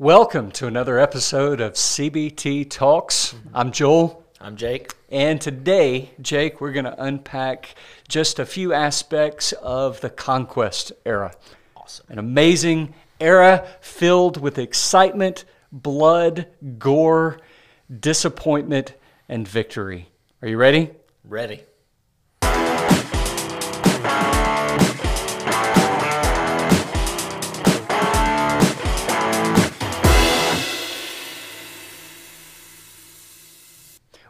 Welcome to another episode of CBT Talks. Mm-hmm. I'm Joel. I'm Jake. And today, Jake, we're going to unpack just a few aspects of the conquest era. Awesome. An amazing era filled with excitement, blood, gore, disappointment, and victory. Are you ready? Ready.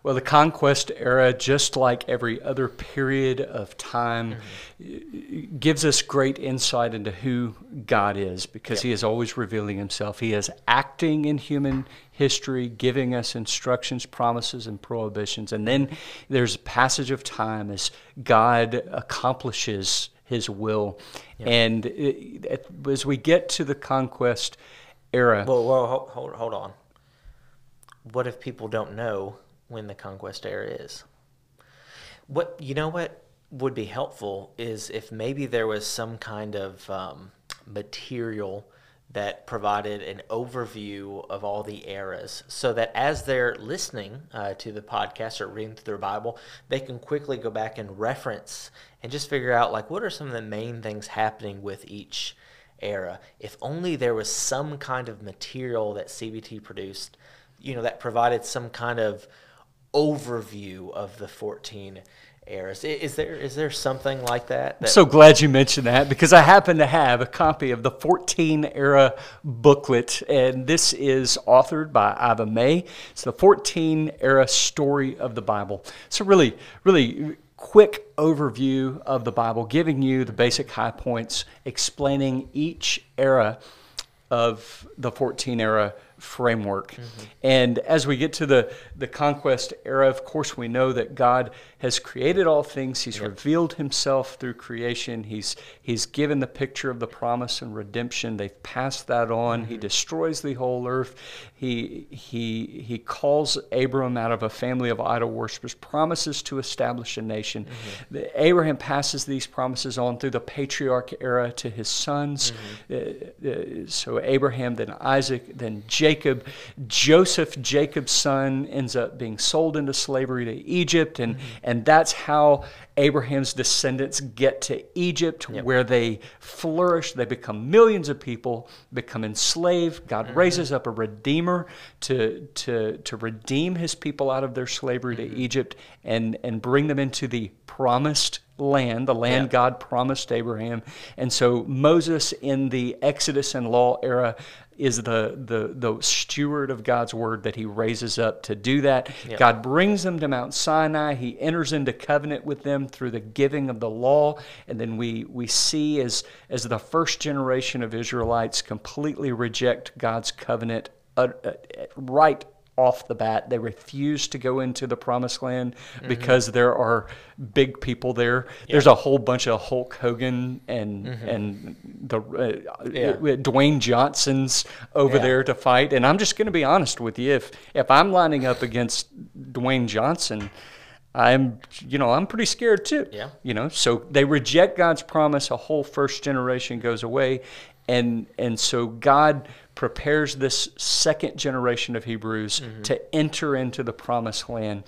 Well, the conquest era, just like every other period of time, mm-hmm. gives us great insight into who God is because yep. He is always revealing Himself. He is acting in human history, giving us instructions, promises, and prohibitions. And then there's a passage of time as God accomplishes His will. Yep. And it, as we get to the conquest era. Well, well hold, hold on. What if people don't know? When the conquest era is. What you know what would be helpful is if maybe there was some kind of um, material that provided an overview of all the eras so that as they're listening uh, to the podcast or reading through their Bible, they can quickly go back and reference and just figure out like what are some of the main things happening with each era. If only there was some kind of material that CBT produced, you know, that provided some kind of overview of the 14 eras. Is there is there something like that, that? I'm so glad you mentioned that because I happen to have a copy of the 14 era booklet, and this is authored by Iva May. It's the 14 era story of the Bible. It's a really, really quick overview of the Bible, giving you the basic high points, explaining each era of the 14 era framework. Mm-hmm. And as we get to the, the conquest era, of course, we know that God has created all things. He's yep. revealed himself through creation. He's, he's given the picture of the promise and redemption. They've passed that on. Mm-hmm. He destroys the whole earth. He, he, he calls Abram out of a family of idol worshippers, promises to establish a nation. Mm-hmm. Abraham passes these promises on through the patriarch era to his sons. Mm-hmm. Uh, uh, so Abraham, then Isaac, then Jacob. Joseph, Jacob's son, ends up being sold into slavery to Egypt, and, mm-hmm. and that's how Abraham's descendants get to Egypt, yep. where they flourish. They become millions of people, become enslaved. God mm-hmm. raises up a redeemer to, to, to redeem his people out of their slavery mm-hmm. to Egypt and, and bring them into the promised land, the land God promised Abraham. And so Moses in the Exodus and law era is the, the, the steward of God's word that he raises up to do that. Yep. God brings them to Mount Sinai. He enters into covenant with them through the giving of the law. And then we, we see as, as the first generation of Israelites completely reject God's covenant uh, uh, right off the bat. They refuse to go into the promised land mm-hmm. because there are big people there. Yeah. There's a whole bunch of Hulk Hogan and mm-hmm. and the uh, yeah. Dwayne Johnsons over yeah. there to fight. And I'm just going to be honest with you. If if I'm lining up against Dwayne Johnson. I'm, you know, I'm pretty scared too. Yeah. You know, so they reject God's promise. A whole first generation goes away, and and so God prepares this second generation of Hebrews mm-hmm. to enter into the promised land.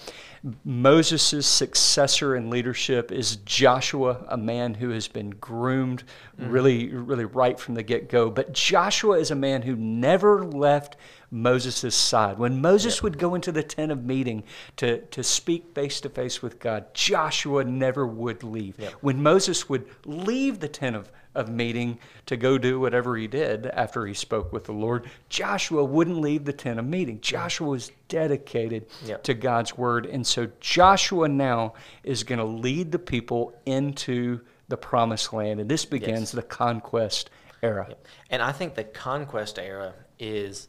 Moses' successor in leadership is Joshua, a man who has been groomed mm-hmm. really, really right from the get go. But Joshua is a man who never left Moses' side. When Moses yep. would go into the tent of meeting to, to speak face to face with God, Joshua never would leave. Yep. When Moses would leave the tent of of meeting to go do whatever he did after he spoke with the Lord. Joshua wouldn't leave the tent of meeting. Joshua was dedicated yep. to God's word. And so Joshua now is going to lead the people into the promised land. And this begins yes. the conquest era. Yep. And I think the conquest era is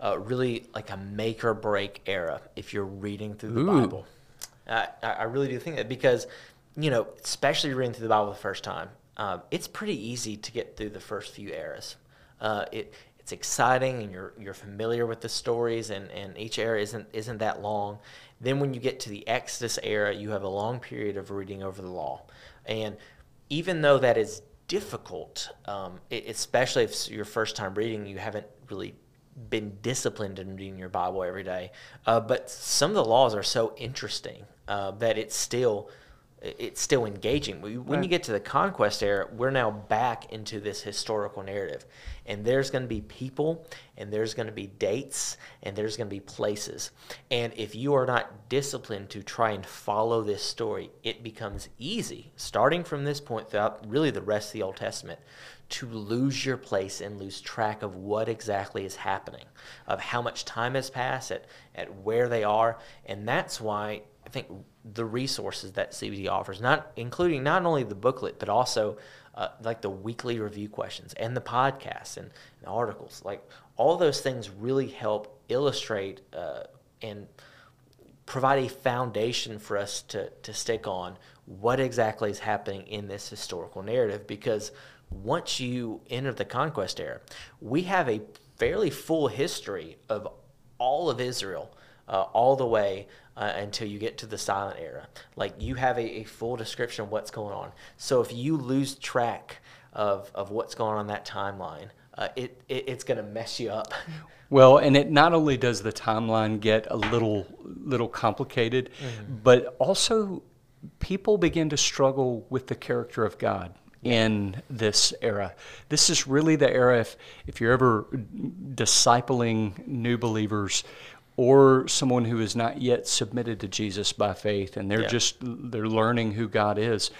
uh, really like a make or break era if you're reading through the Ooh. Bible. I, I really do think that because, you know, especially reading through the Bible the first time, um, it's pretty easy to get through the first few eras. Uh, it it's exciting and you're you're familiar with the stories and, and each era isn't isn't that long. Then when you get to the Exodus era, you have a long period of reading over the law, and even though that is difficult, um, it, especially if it's your first time reading, you haven't really been disciplined in reading your Bible every day. Uh, but some of the laws are so interesting uh, that it's still it's still engaging. When right. you get to the conquest era, we're now back into this historical narrative. And there's going to be people, and there's going to be dates, and there's going to be places. And if you are not disciplined to try and follow this story, it becomes easy, starting from this point throughout really the rest of the Old Testament, to lose your place and lose track of what exactly is happening, of how much time has passed, at, at where they are. And that's why I think the resources that CBT offers, not including not only the booklet, but also uh, like the weekly review questions and the podcasts and, and, articles. Like all those things really help illustrate uh, and provide a foundation for us to, to stick on what exactly is happening in this historical narrative because once you enter the conquest era, we have a fairly full history of all of Israel uh, all the way uh, until you get to the silent era. Like you have a, a, full description of what's going on. So if you lose track of, of what's going on in that timeline, uh, it, it, it's going to mess you up. Well, and it not only does the timeline get a little little complicated, mm-hmm. but also people begin to struggle with the character of God in this era. This is really the era, if, if you're ever discipling new believers or someone who is not yet submitted to Jesus by faith and they're yeah. just they're learning who God is.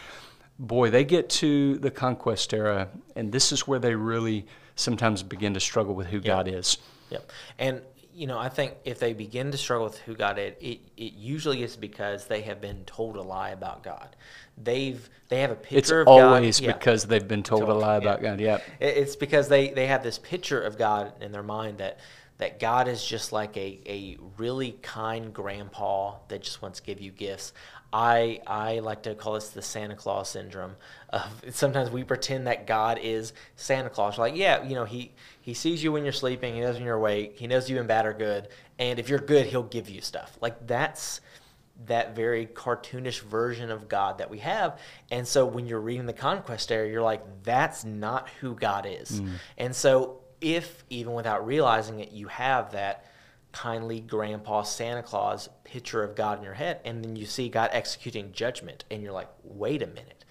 Boy, they get to the conquest era and this is where they really sometimes begin to struggle with who God is. Yep. And you know, I think if they begin to struggle with who God is, it, it usually is because they have been told a lie about God. They've they have a picture it's of God. It's always because yeah. they've been told, told, a lie yeah. about God. Yeah. It's because they they have this picture of God in their mind that that God is just like a, a really kind grandpa that just wants to give you gifts. I I like to call this the Santa Claus syndrome. Uh, sometimes we pretend that God is Santa Claus. Like, yeah, you know, he he sees you when you're sleeping, he knows when you're awake, he knows you in bad or good, and if you're good, he'll give you stuff. Like that's that very cartoonish version of God that we have. And so when you're reading the conquest era, you're like, that's not who God is. Mm. And so if even without realizing it, you have that kindly grandpa Santa Claus picture of God in your head, and then you see God executing judgment, and you're like, wait a minute,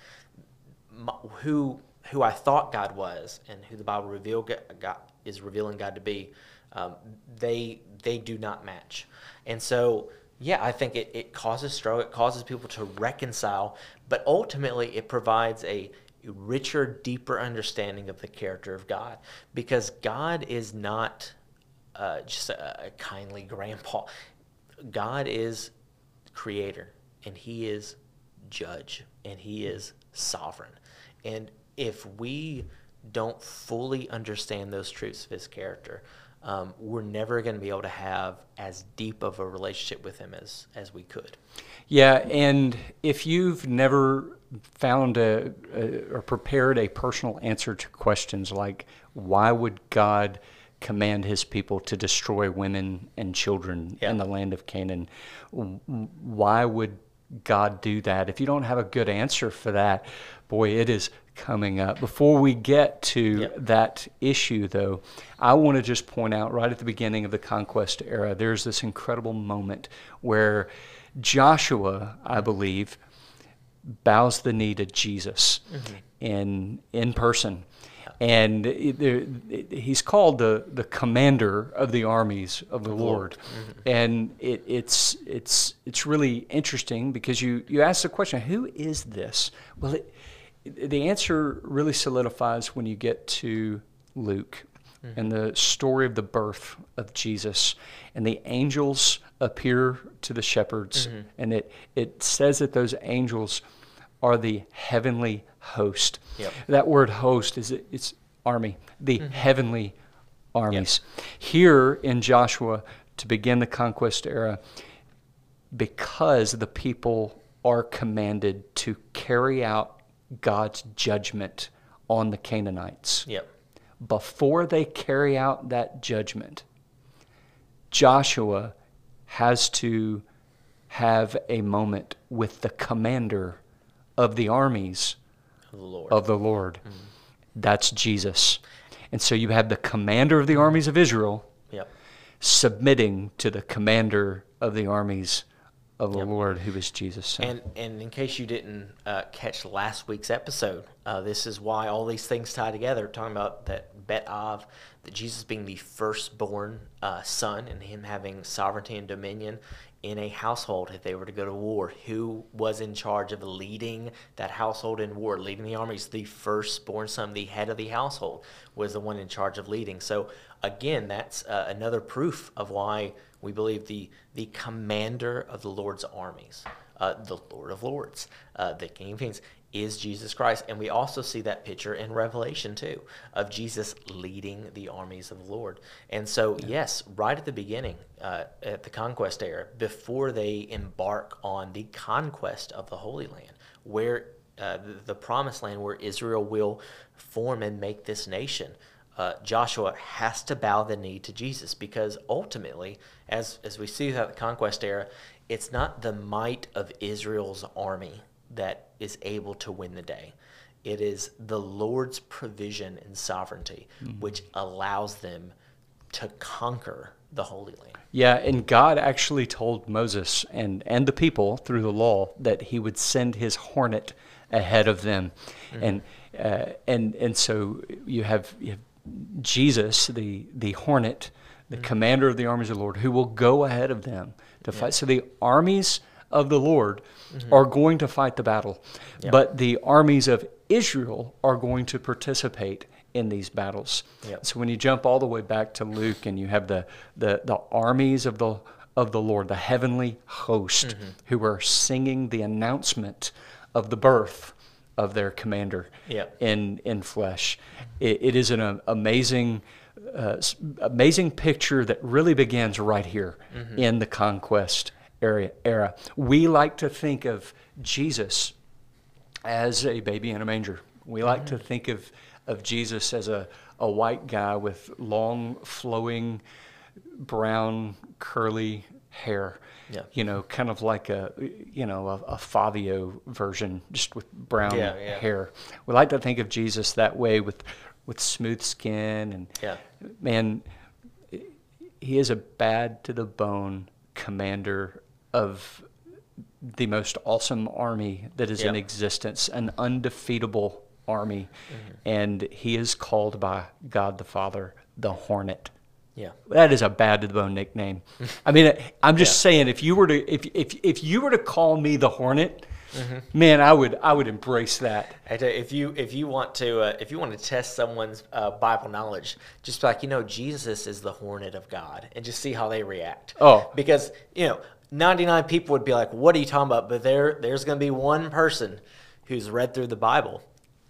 who who I thought God was, and who the Bible revealed God is revealing God to be, um, they they do not match, and so. Yeah, I think it, it causes struggle. It causes people to reconcile, but ultimately it provides a richer, deeper understanding of the character of God because God is not uh, just a, a kindly grandpa. God is creator and he is judge and he is sovereign. And if we don't fully understand those truths of his character, um, we're never going to be able to have as deep of a relationship with him as, as we could. Yeah, and if you've never found a, a, or prepared a personal answer to questions like why would God command his people to destroy women and children yeah. in the land of Canaan? Why would God do that? If you don't have a good answer for that, boy, it is coming up. Before we get to yep. that issue, though, I want to just point out right at the beginning of the conquest era, there's this incredible moment where Joshua, I believe, bows the knee to Jesus mm-hmm. in in person. And he's called the, the commander of the armies of the Lord, mm-hmm. and it, it's it's it's really interesting because you you ask the question, who is this? Well, it, the answer really solidifies when you get to Luke mm-hmm. and the story of the birth of Jesus, and the angels appear to the shepherds, mm-hmm. and it it says that those angels are the heavenly host. Yep. That word host is it's army, the mm-hmm. heavenly armies. Yep. Here in Joshua to begin the conquest era, because the people are commanded to carry out God's judgment on the Canaanites. Yep. Before they carry out that judgment, Joshua has to have a moment with the commander of the armies of the Lord. Of the Lord. Mm-hmm. That's Jesus. And so you have the commander of the armies of Israel, Yep. submitting to the commander of the armies of the Yep. Lord, who is Jesus. So- And and in case you didn't uh, catch last week's episode, uh, this is why all these things tie together. Talking about that Bet Av, that Jesus being the firstborn uh, son and him having sovereignty and dominion in a household if they were to go to war. Who was in charge of leading that household in war, leading the armies? The firstborn son, the head of the household, was the one in charge of leading. So again, that's uh, another proof of why we believe the the commander of the Lord's armies, uh, the Lord of Lords, uh, the King of Kings, is Jesus Christ, and we also see that picture in Revelation too of Jesus leading the armies of the Lord. And so, yes, right at the beginning, uh, at the conquest era, before they embark on the conquest of the Holy Land, where uh, the, the promised land where Israel will form and make this nation uh, Joshua has to bow the knee to Jesus because ultimately, as, as we see throughout the conquest era, it's not the might of Israel's army that is able to win the day. It is the Lord's provision and sovereignty which allows them to conquer the Holy Land. Yeah, and God actually told Moses and, and the people through the law that he would send his hornet ahead of them. And, uh, and, and so you have, you have Jesus, the, the hornet, the commander of the armies of the Lord, who will go ahead of them to fight. So the armies of the Lord are going to fight the battle, Yeah. but the armies of Israel are going to participate in these battles. So when you jump all the way back to Luke and you have the, the, the armies of the of the Lord, the heavenly host, Mm-hmm. who are singing the announcement of the birth of their commander Yep. in in flesh. It, it is an uh, amazing, uh, amazing picture that really begins right here Mm-hmm. in the conquest area era. We like to think of Jesus as a baby in a manger. We like Mm-hmm. to think of of Jesus as a, a white guy with long flowing brown curly hair. Yeah. You know, kind of like a you know, a, a Fabio version just with brown Yeah, yeah. hair. We like to think of Jesus that way with with smooth skin and Yeah. man he is a bad to the bone commander of the most awesome army that is in existence, an undefeatable army, mm-hmm. and he is called by God the Father the Hornet. Yeah. That is a bad to the bone nickname. I mean, I'm just saying, if you were to if if if you were to call me the Hornet, man, I would I would embrace that. You, if you if you want to uh, if you want to test someone's uh, Bible knowledge, just be like you know Jesus is the hornet of God, and just see how they react. Oh. because you know ninety nine people would be like, "What are you talking about?" But there there's going to be one person who's read through the Bible,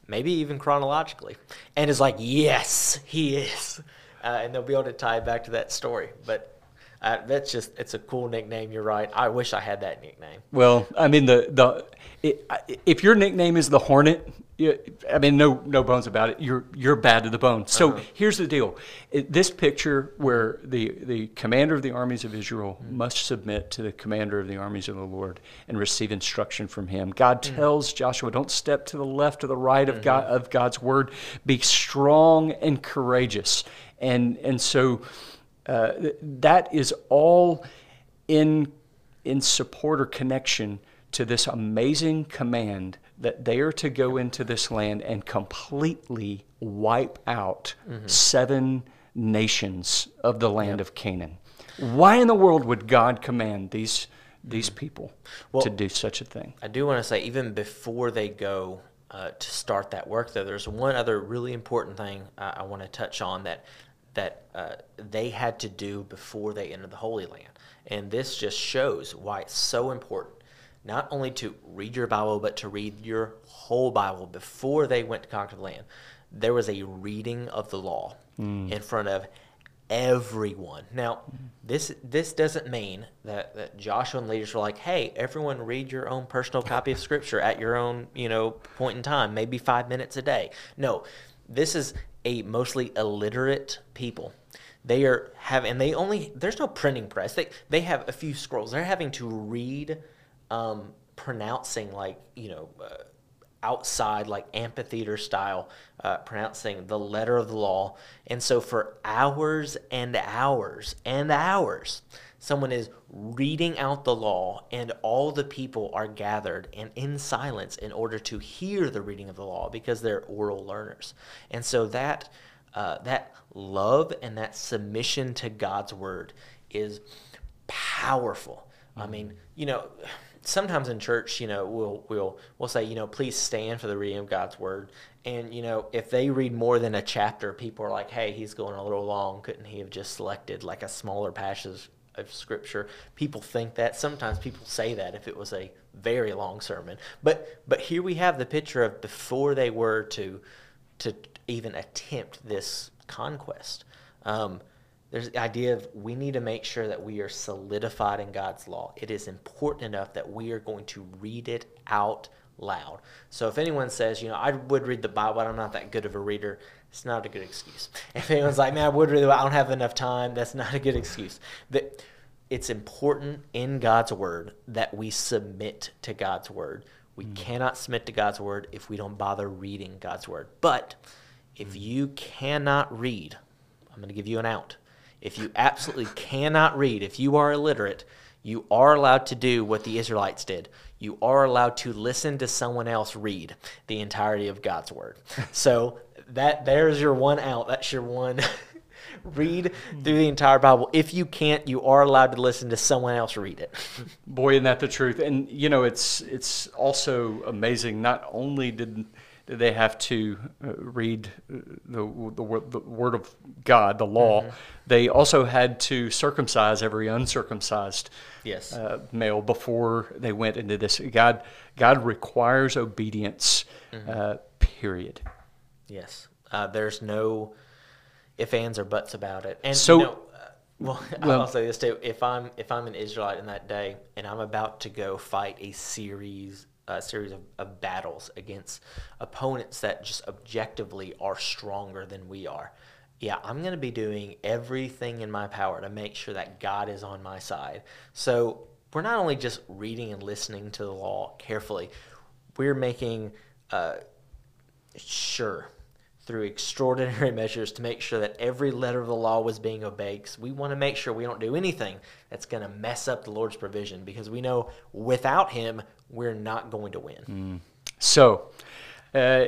maybe even chronologically, and is like, "Yes, he is," uh, and they'll be able to tie it back to that story. But uh, that's just it's a cool nickname. You're right. I wish I had that nickname. Well, I mean the the it, if your nickname is the Hornet, you, I mean no no bones about it. You're you're bad to the bone. So here's the deal: it, this picture where the the commander of the armies of Israel must submit to the commander of the armies of the Lord and receive instruction from him. God tells Joshua, "Don't step to the left or the right of God of God's word. Be strong and courageous." And and so uh, that is all in in support or connection to this amazing command that they are to go into this land and completely wipe out seven nations of the land of Canaan. Why in the world would God command these these people Well- to do such a thing? I do want to say, even before they go uh, to start that work, though, there's one other really important thing I, I want to touch on that that uh, they had to do before they entered the Holy Land, and this just shows why it's so important not only to read your Bible, but to read your whole Bible before they went to conquer the land. There was a reading of the law in front of everyone. Now, this this doesn't mean that, that Joshua and leaders were like, "Hey, everyone, read your own personal copy of Scripture at your own you know point in time, maybe five minutes a day." No, this is a mostly illiterate people. They are have and they only there's no printing press. They they have a few scrolls. They're having to read, um, pronouncing like you know. Uh, outside, like amphitheater style, uh, pronouncing the letter of the law. And so for hours and hours and hours, someone is reading out the law, and all the people are gathered and in silence in order to hear the reading of the law because they're oral learners. And so that uh, that love and that submission to God's word is powerful. Mm-hmm. I mean, you know, sometimes in church, you know, we'll we'll we'll say, you know, please stand for the reading of God's word. And you know, if they read more than a chapter, people are like, "Hey, he's going a little long. Couldn't he have just selected like a smaller passage of scripture?" People think that. Sometimes people say that if it was a very long sermon. But but here we have the picture of before they were to to even attempt this conquest. Um, there's the idea of we need to make sure that we are solidified in God's law. It is important enough that we are going to read it out loud. So if anyone says, you know, I would read the Bible, but I'm not that good of a reader, it's not a good excuse. If anyone's like, man, I would really, I don't have enough time, that's not a good excuse. That it's important in God's word that we submit to God's word. We mm. cannot submit to God's word if we don't bother reading God's word. But if mm. you cannot read, I'm going to give you an out. If you absolutely cannot read, if you are illiterate, you are allowed to do what the Israelites did. You are allowed to listen to someone else read the entirety of God's word. So that there's your one out. That's your one read through the entire Bible. If you can't, you are allowed to listen to someone else read it. Boy, isn't that the truth? And you know, it's it's also amazing. Not only did did they have to uh, read uh, the, the, the, word of God, the law. Mm-hmm. They also had to circumcise every uncircumcised yes. uh, male before they went into this. God, God requires obedience. Mm-hmm. Uh, period. Yes, uh, there's no if ands or buts about it. And so, you know, uh, well, well, I'll say this too: if I'm if I'm an Israelite in that day and I'm about to go fight a series a series of, of battles against opponents that just objectively are stronger than we are. Yeah, I'm going to be doing everything in my power to make sure that God is on my side. So we're not only just reading and listening to the law carefully, we're making uh, sure through extraordinary measures to make sure that every letter of the law was being obeyed. Because we want to make sure we don't do anything that's going to mess up the Lord's provision because we know without Him, we're not going to win. Mm. So, uh,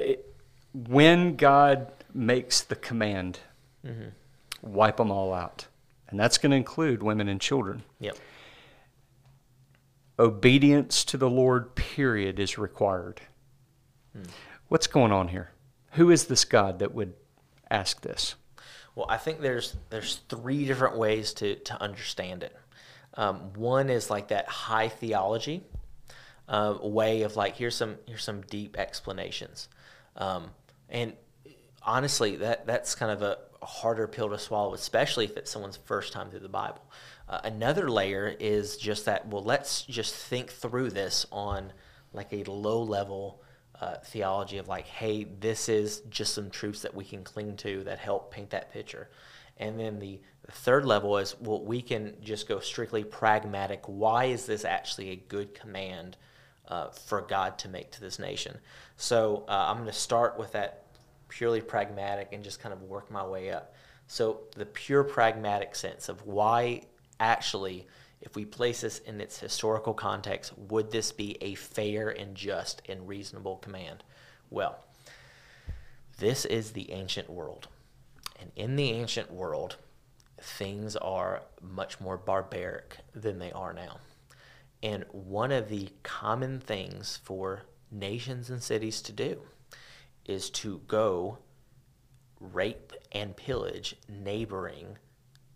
when God makes the command, mm-hmm. wipe them all out, and that's going to include women and children. Yep. Obedience to the Lord, period, is required. Mm. What's going on here? Who is this God that would ask this? Well, I think there's there's three different ways to to understand it. Um, one is like that high theology uh, way of like here's some here's some deep explanations, um, and honestly that that's kind of a harder pill to swallow, especially if it's someone's first time through the Bible. Uh, another layer is just that well let's just think through this on like a low level uh, theology of like, hey, this is just some truths that we can cling to that help paint that picture. And then the, third level is, well, we can just go strictly pragmatic. Why is this actually a good command uh, for God to make to this nation? So uh, I'm going to start with that purely pragmatic and just kind of work my way up. So the pure pragmatic sense of why actually if we place this in its historical context, would this be a fair and just and reasonable command? Well, this is the ancient world. And in the ancient world, things are much more barbaric than they are now. And one of the common things for nations and cities to do is to go rape and pillage neighboring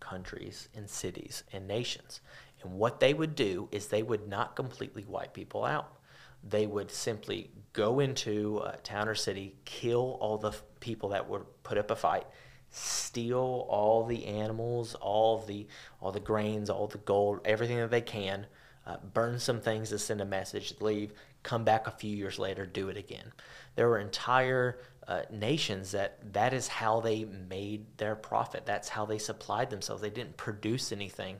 countries and cities and nations. And what they would do is they would not completely wipe people out. They would simply go into a town or city, kill all the people that would put up a fight, steal all the animals, all the all the grains, all the gold, everything that they can, uh, burn some things to send a message, leave, come back a few years later, do it again. There were entire uh, nations that that is how they made their profit. That's how they supplied themselves. They didn't produce anything.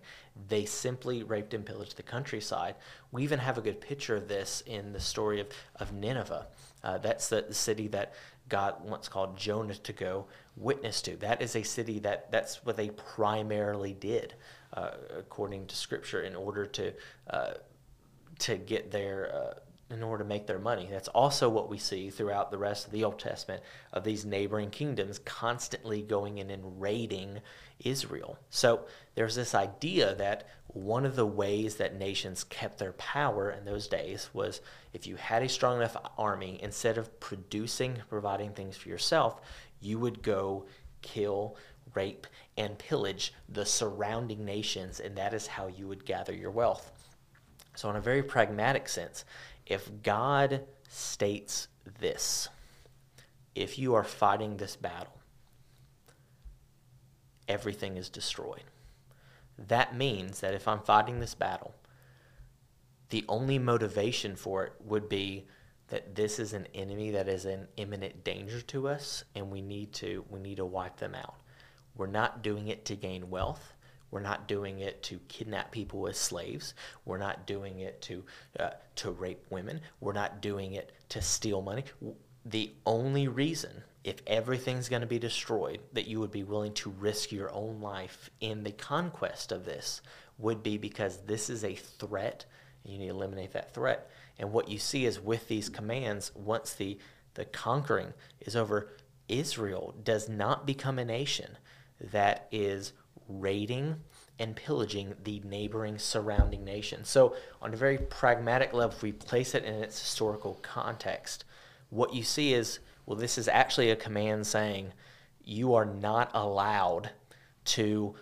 They simply raped and pillaged the countryside. We even have a good picture of this in the story of, of Nineveh. Uh, that's the, the city that God once called Jonah to go witness to. That is a city that that's what they primarily did, uh, according to Scripture, in order to uh, to get their uh, in order to make their money. That's also what we see throughout the rest of the Old Testament of these neighboring kingdoms constantly going in and raiding Israel. So there's this idea that one of the ways that nations kept their power in those days was if you had a strong enough army, instead of producing, providing things for yourself, you would go kill, rape, and pillage the surrounding nations, and that is how you would gather your wealth. So, in a very pragmatic sense, if God states this, if you are fighting this battle, everything is destroyed. That means that if I'm fighting this battle, the only motivation for it would be that this is an enemy that is in imminent danger to us and we need to we need to wipe them out. We're not doing it to gain wealth. We're not doing it to kidnap people as slaves. We're not doing it to uh, to rape women. We're not doing it to steal money. The only reason, if everything's going to be destroyed, that you would be willing to risk your own life in the conquest of this would be because this is a threat. And you need to eliminate that threat. And what you see is with these commands, once the the conquering is over, Israel does not become a nation that is raiding and pillaging the neighboring surrounding nations. So, on a very pragmatic level, if we place it in its historical context, what you see is well, this is actually a command saying you are not allowed to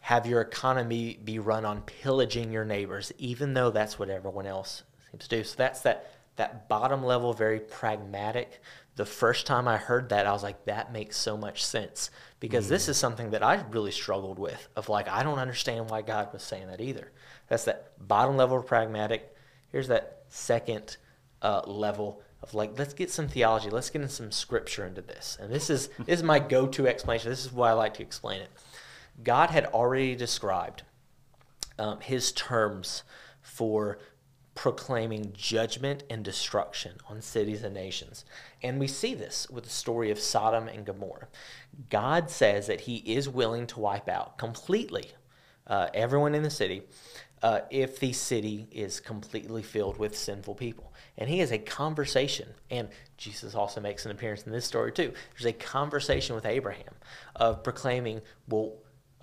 have your economy be run on pillaging your neighbors, even though that's what everyone else seems to do. So, that's that, that bottom level, very pragmatic the first time I heard that, I was like, that makes so much sense because mm. this is something that I really struggled with. Of like, I don't understand why God was saying that either. That's that bottom level pragmatic. Here's that second uh, level of like, let's get some theology. Let's get in some scripture into this. And this is this is my go-to explanation. This is why I like to explain it. God had already described um, His terms for proclaiming judgment and destruction on cities and nations. And we see this with the story of Sodom and Gomorrah. God says that he is willing to wipe out completely uh, everyone in the city uh, if the city is completely filled with sinful people. And he has a conversation, and Jesus also makes an appearance in this story too. There's a conversation with Abraham of proclaiming, well,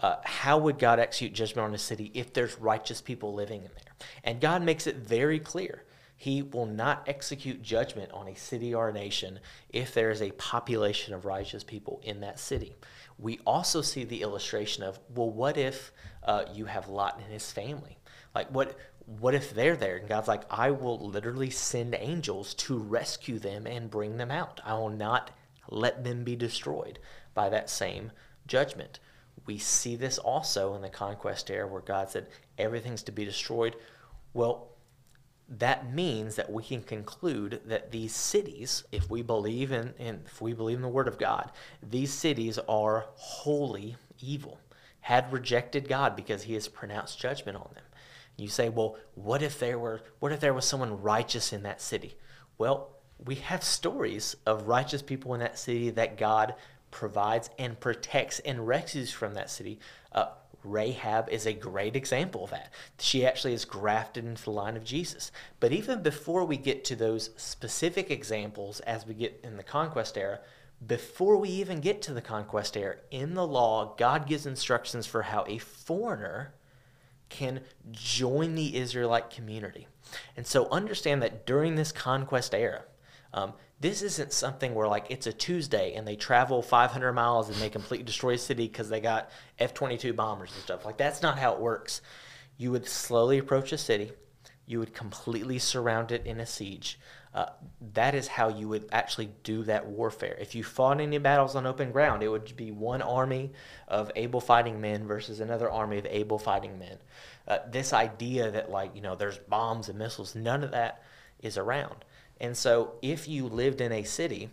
uh, how would God execute judgment on a city if there's righteous people living in there? And God makes it very clear. He will not execute judgment on a city or a nation if there is a population of righteous people in that city. We also see the illustration of, well, what if uh, you have Lot and his family? Like, what, what if they're there? And God's like, I will literally send angels to rescue them and bring them out. I will not let them be destroyed by that same judgment. We see this also in the conquest era where God said everything's to be destroyed. Well, that means that we can conclude that these cities, if we believe in, in if we believe in the word of God, these cities are wholly evil, had rejected God because he has pronounced judgment on them. You say, well, what if there were what if there was someone righteous in that city? Well, we have stories of righteous people in that city that God provides and protects and rescues from that city. Uh, Rahab is a great example of that. She actually is grafted into the line of Jesus. But even before we get to those specific examples as we get in the conquest era, before we even get to the conquest era, in the law, God gives instructions for how a foreigner can join the Israelite community. And so understand that during this conquest era, um, this isn't something where like it's a Tuesday and they travel 500 miles and they completely destroy a city because they got F-22 bombers and stuff. Like that's not how it works. You would slowly approach a city. You would completely surround it in a siege. Uh, that is how you would actually do that warfare. If you fought any battles on open ground, it would be one army of able fighting men versus another army of able fighting men. Uh, this idea that, like, you know, there's bombs and missiles, none of that is around. And so, if you lived in a city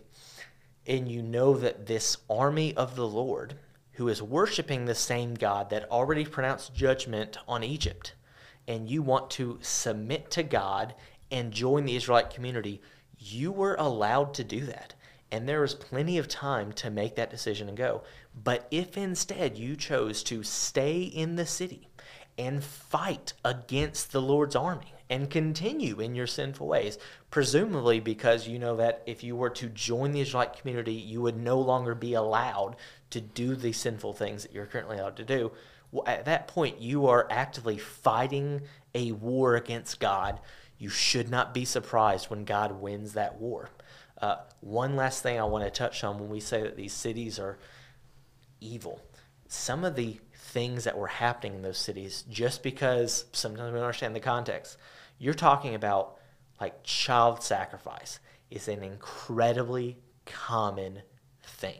and you know that this army of the Lord, who is worshiping the same God that already pronounced judgment on Egypt, and you want to submit to God and join the Israelite community, you were allowed to do that. And there was plenty of time to make that decision and go. But if instead you chose to stay in the city and fight against the Lord's army and continue in your sinful ways, presumably because you know that if you were to join the Israelite community, you would no longer be allowed to do the sinful things that you're currently allowed to do. Well, at that point, you are actively fighting a war against God you should not be surprised when God wins that war. Uh, one last thing I want to touch on when we say that these cities are evil. Some of the things that were happening in those cities, just because sometimes we don't understand the context, you're talking about like child sacrifice is an incredibly common thing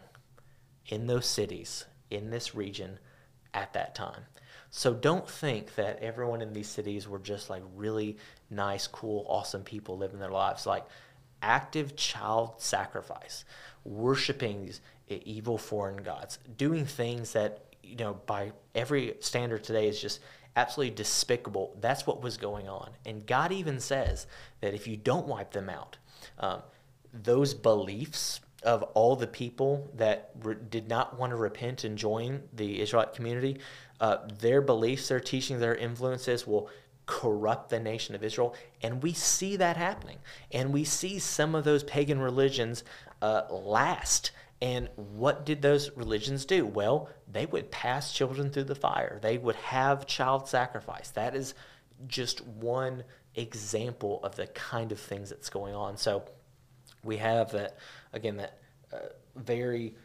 in those cities, in this region at that time. So don't think that everyone in these cities were just like really nice, cool, awesome people living their lives. Like active child sacrifice, worshiping these evil foreign gods, doing things that, you know, by every standard today is just absolutely despicable. That's what was going on. And God even says that if you don't wipe them out, um, those beliefs of all the people that re- did not want to repent and join the Israelite community, uh, their beliefs, their teachings, their influences will corrupt the nation of Israel. And we see that happening. And we see some of those pagan religions uh, last. And what did those religions do? Well, they would pass children through the fire, they would have child sacrifice. That is just one example of the kind of things that's going on. So we have that, again, that uh, very.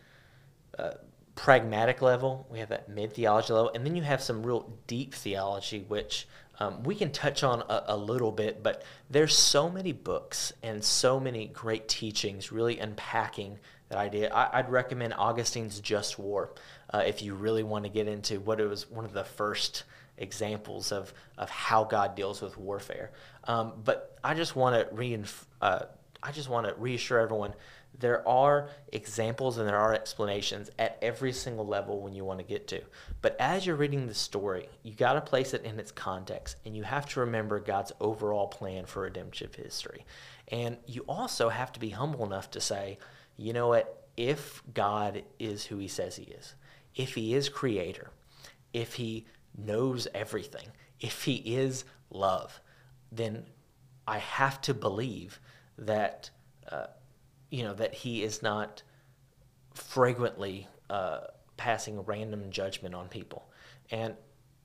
Uh, pragmatic level, we have that mid theology level, and then you have some real deep theology, which um, we can touch on a, a, little bit. But there's so many books and so many great teachings really unpacking that idea. I, would recommend Augustine's Just War uh, if you really want to get into what it was one of the first examples of, of how God deals with warfare. Um, but I just want to reinf- uh, I just want to reassure everyone there are examples and there are explanations at every single level when you want to get to. But as you're reading the story, you got to place it in its context and you have to remember God's overall plan for redemptive history. And you also have to be humble enough to say, you know what, if God is who he says he is, if he is creator, if he knows everything, if he is love, then I have to believe that. Uh, you know that he is not fragrantly uh, passing random judgment on people, and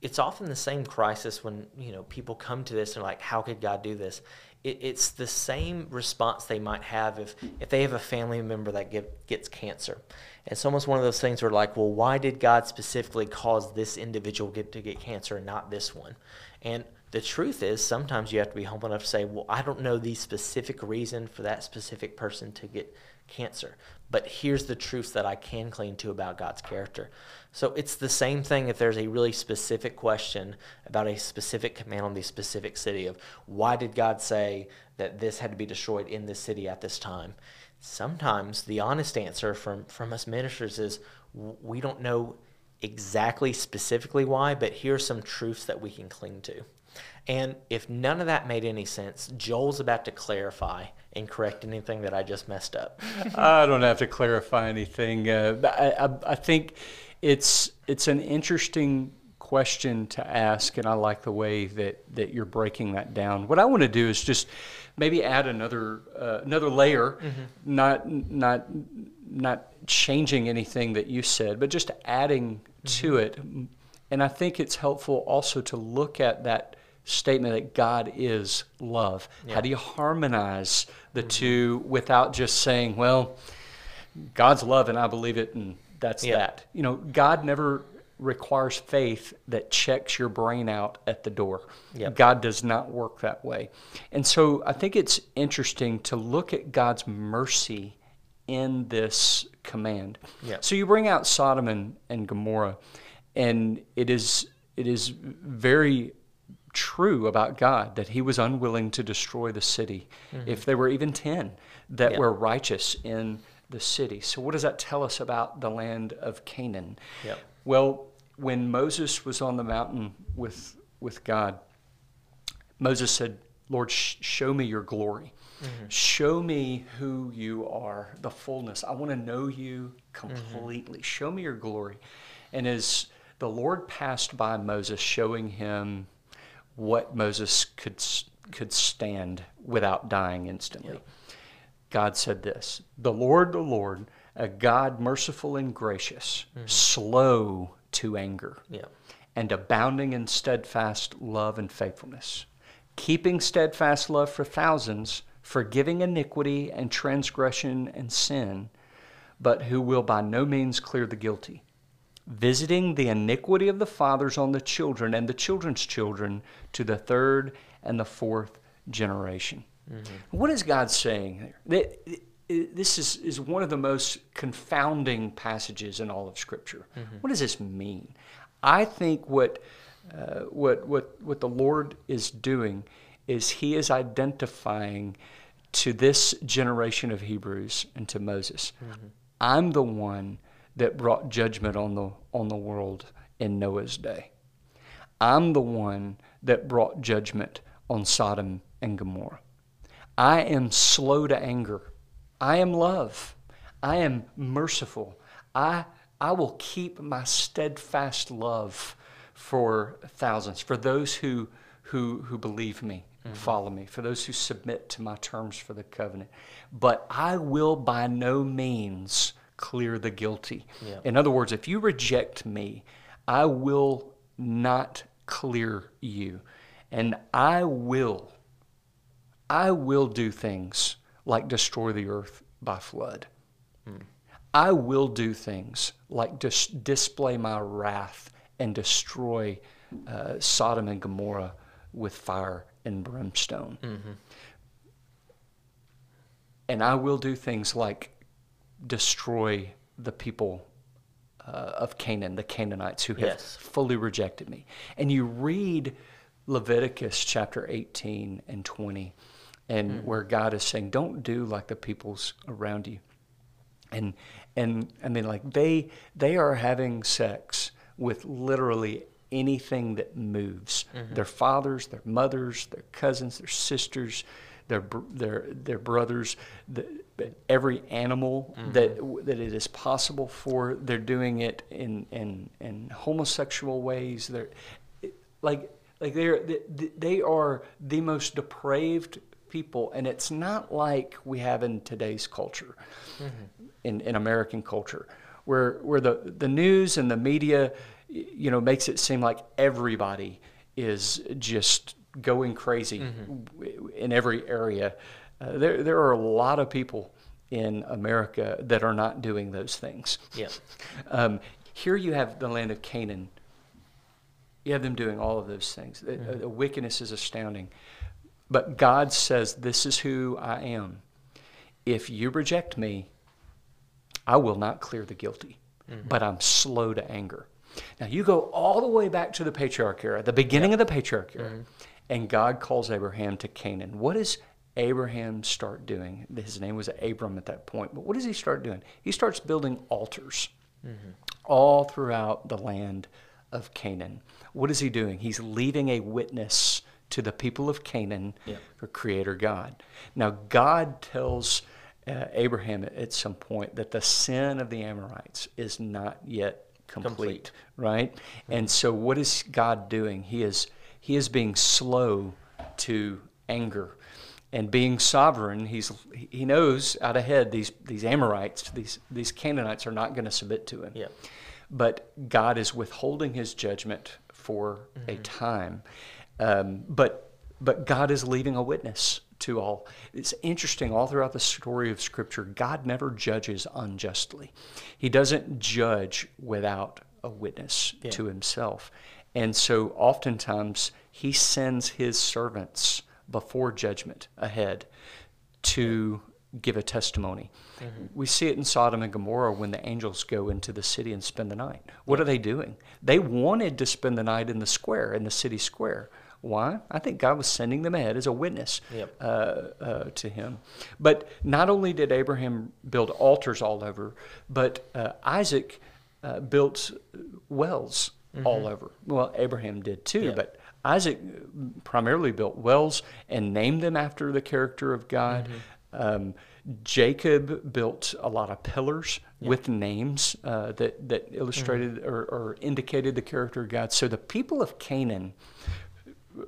it's often the same crisis when you know people come to this and like, how could God do this? It, it's the same response they might have if if they have a family member that get, gets cancer. It's almost one of those things where like, well, why did God specifically cause this individual get to get cancer and not this one? And the truth is sometimes you have to be humble enough to say well i don't know the specific reason for that specific person to get cancer but here's the truths that i can cling to about god's character. So it's the same thing if there's a really specific question about a specific command on the specific city of why did god say that this had to be destroyed in this city at this time? Sometimes the honest answer from from us ministers is we don't know exactly specifically why but here's some truths that we can cling to and if none of that made any sense, Joel's about to clarify and correct anything that I just messed up. I don't have to clarify anything. Uh, I, I, I, think it's it's an interesting question to ask, and I like the way that, that you're breaking that down. What I want to do is just maybe add another uh, another layer, mm-hmm. not not not changing anything that you said, but just adding mm-hmm. to it. And I think it's helpful also to look at that statement that God is love? Yeah. How do you harmonize the mm-hmm. two without just saying, well, God's love and I believe it and that's yeah. that? You know, God never requires faith that checks your brain out at the door. Yep. God does not work that way. And so I think it's interesting to look at God's mercy in this command. Yep. So you bring out Sodom and, and Gomorrah, and it is it is very true about God that he was unwilling to destroy the city mm-hmm. if there were even 10 that Yeah. were righteous in the city. So what does that tell us about the land of Canaan? Yep. Well, when Moses was on the mountain with with God, Moses said, "Lord, sh- show me your glory. Mm-hmm. Show me who you are, the fullness. I want to know you completely. Mm-hmm. Show me your glory." And as the Lord passed by Moses, showing him what Moses could could stand without dying instantly. Yep. God said this The Lord, the Lord, a God merciful and gracious, mm-hmm. slow to anger, and abounding in steadfast love and faithfulness, keeping steadfast love for thousands, forgiving iniquity and transgression and sin, but who will by no means clear the guilty, visiting the iniquity of the fathers on the children and the children's children to the third and the fourth generation. Mm-hmm. What is God saying there? This is, is one of the most confounding passages in all of Scripture. Mm-hmm. What does this mean? I think what, uh, what, what, what the Lord is doing is He is identifying to this generation of Hebrews and to Moses. Mm-hmm. I'm the one that brought judgment on the, on the world in Noah's day. I'm the one that brought judgment on Sodom and Gomorrah. I am slow to anger. I am love. I am merciful. I, I will keep my steadfast love for thousands, for those who, who, who believe me, and follow me, for those who submit to my terms for the covenant. But I will by no means clear the guilty. Yeah. In other words, if you reject me, I will not clear you. And I will, I will do things like destroy the earth by flood. I will do things like dis- display my wrath and destroy uh, Sodom and Gomorrah with fire and brimstone. And I will do things like destroy the people uh, of Canaan, the Canaanites who have Yes. fully rejected me. And you read Leviticus chapter 18 and 20, and where God is saying, Don't do like the peoples around you. And and I mean like they they are having sex with literally anything that moves. Their fathers, their mothers, their cousins, their sisters, their their their brothers, the, every animal mm-hmm. that that it is possible for. They're doing it in in in homosexual ways. They're like like they're they- they are the most depraved people and it's not like we have in today's culture mm-hmm. in, in American culture where where the the news and the media you know makes it seem like everybody is just going crazy w- in every area uh, there there are a lot of people in America that are not doing those things Yeah. um, here you have the land of Canaan. You have them doing all of those things. The, the wickedness is astounding. But God says, This is who I am. If you reject me, I will not clear the guilty, but I'm slow to anger. Now, you go all the way back to the patriarch era, the beginning of the patriarch era, and God calls Abraham to Canaan. What does Abraham start doing? His name was Abram at that point, but what does he start doing? He starts building altars all throughout the land of Canaan. What is he doing? He's leaving a witness to the people of Canaan Yeah. for Creator God. Now, God tells uh, Abraham at- some point that the sin of the Amorites is not yet complete, Complete. right? And so, what is God doing? He is he is being slow to anger. And being sovereign, he's he knows out ahead these these Amorites, these these Canaanites are not going to submit to him Yeah. but God is withholding His judgment for a time. Um, but but God is leaving a witness to all. It's interesting all throughout the story of Scripture. God never judges unjustly. He doesn't judge without a witness Yeah. to himself. And so oftentimes he sends his servants before judgment ahead to give a testimony. We see it in Sodom and Gomorrah when the angels go into the city and spend the night. What are they doing? They wanted to spend the night in the square, in the city square. Why? I think God was sending them ahead as a witness Yep. uh, uh, to him. But not only did Abraham build altars all over, but uh, Isaac uh, built wells all over. Well, Abraham did too, Yeah. but Isaac primarily built wells and named them after the character of God. Um, Jacob built a lot of pillars with names uh, that that illustrated or, or indicated the character of God. So the people of Canaan,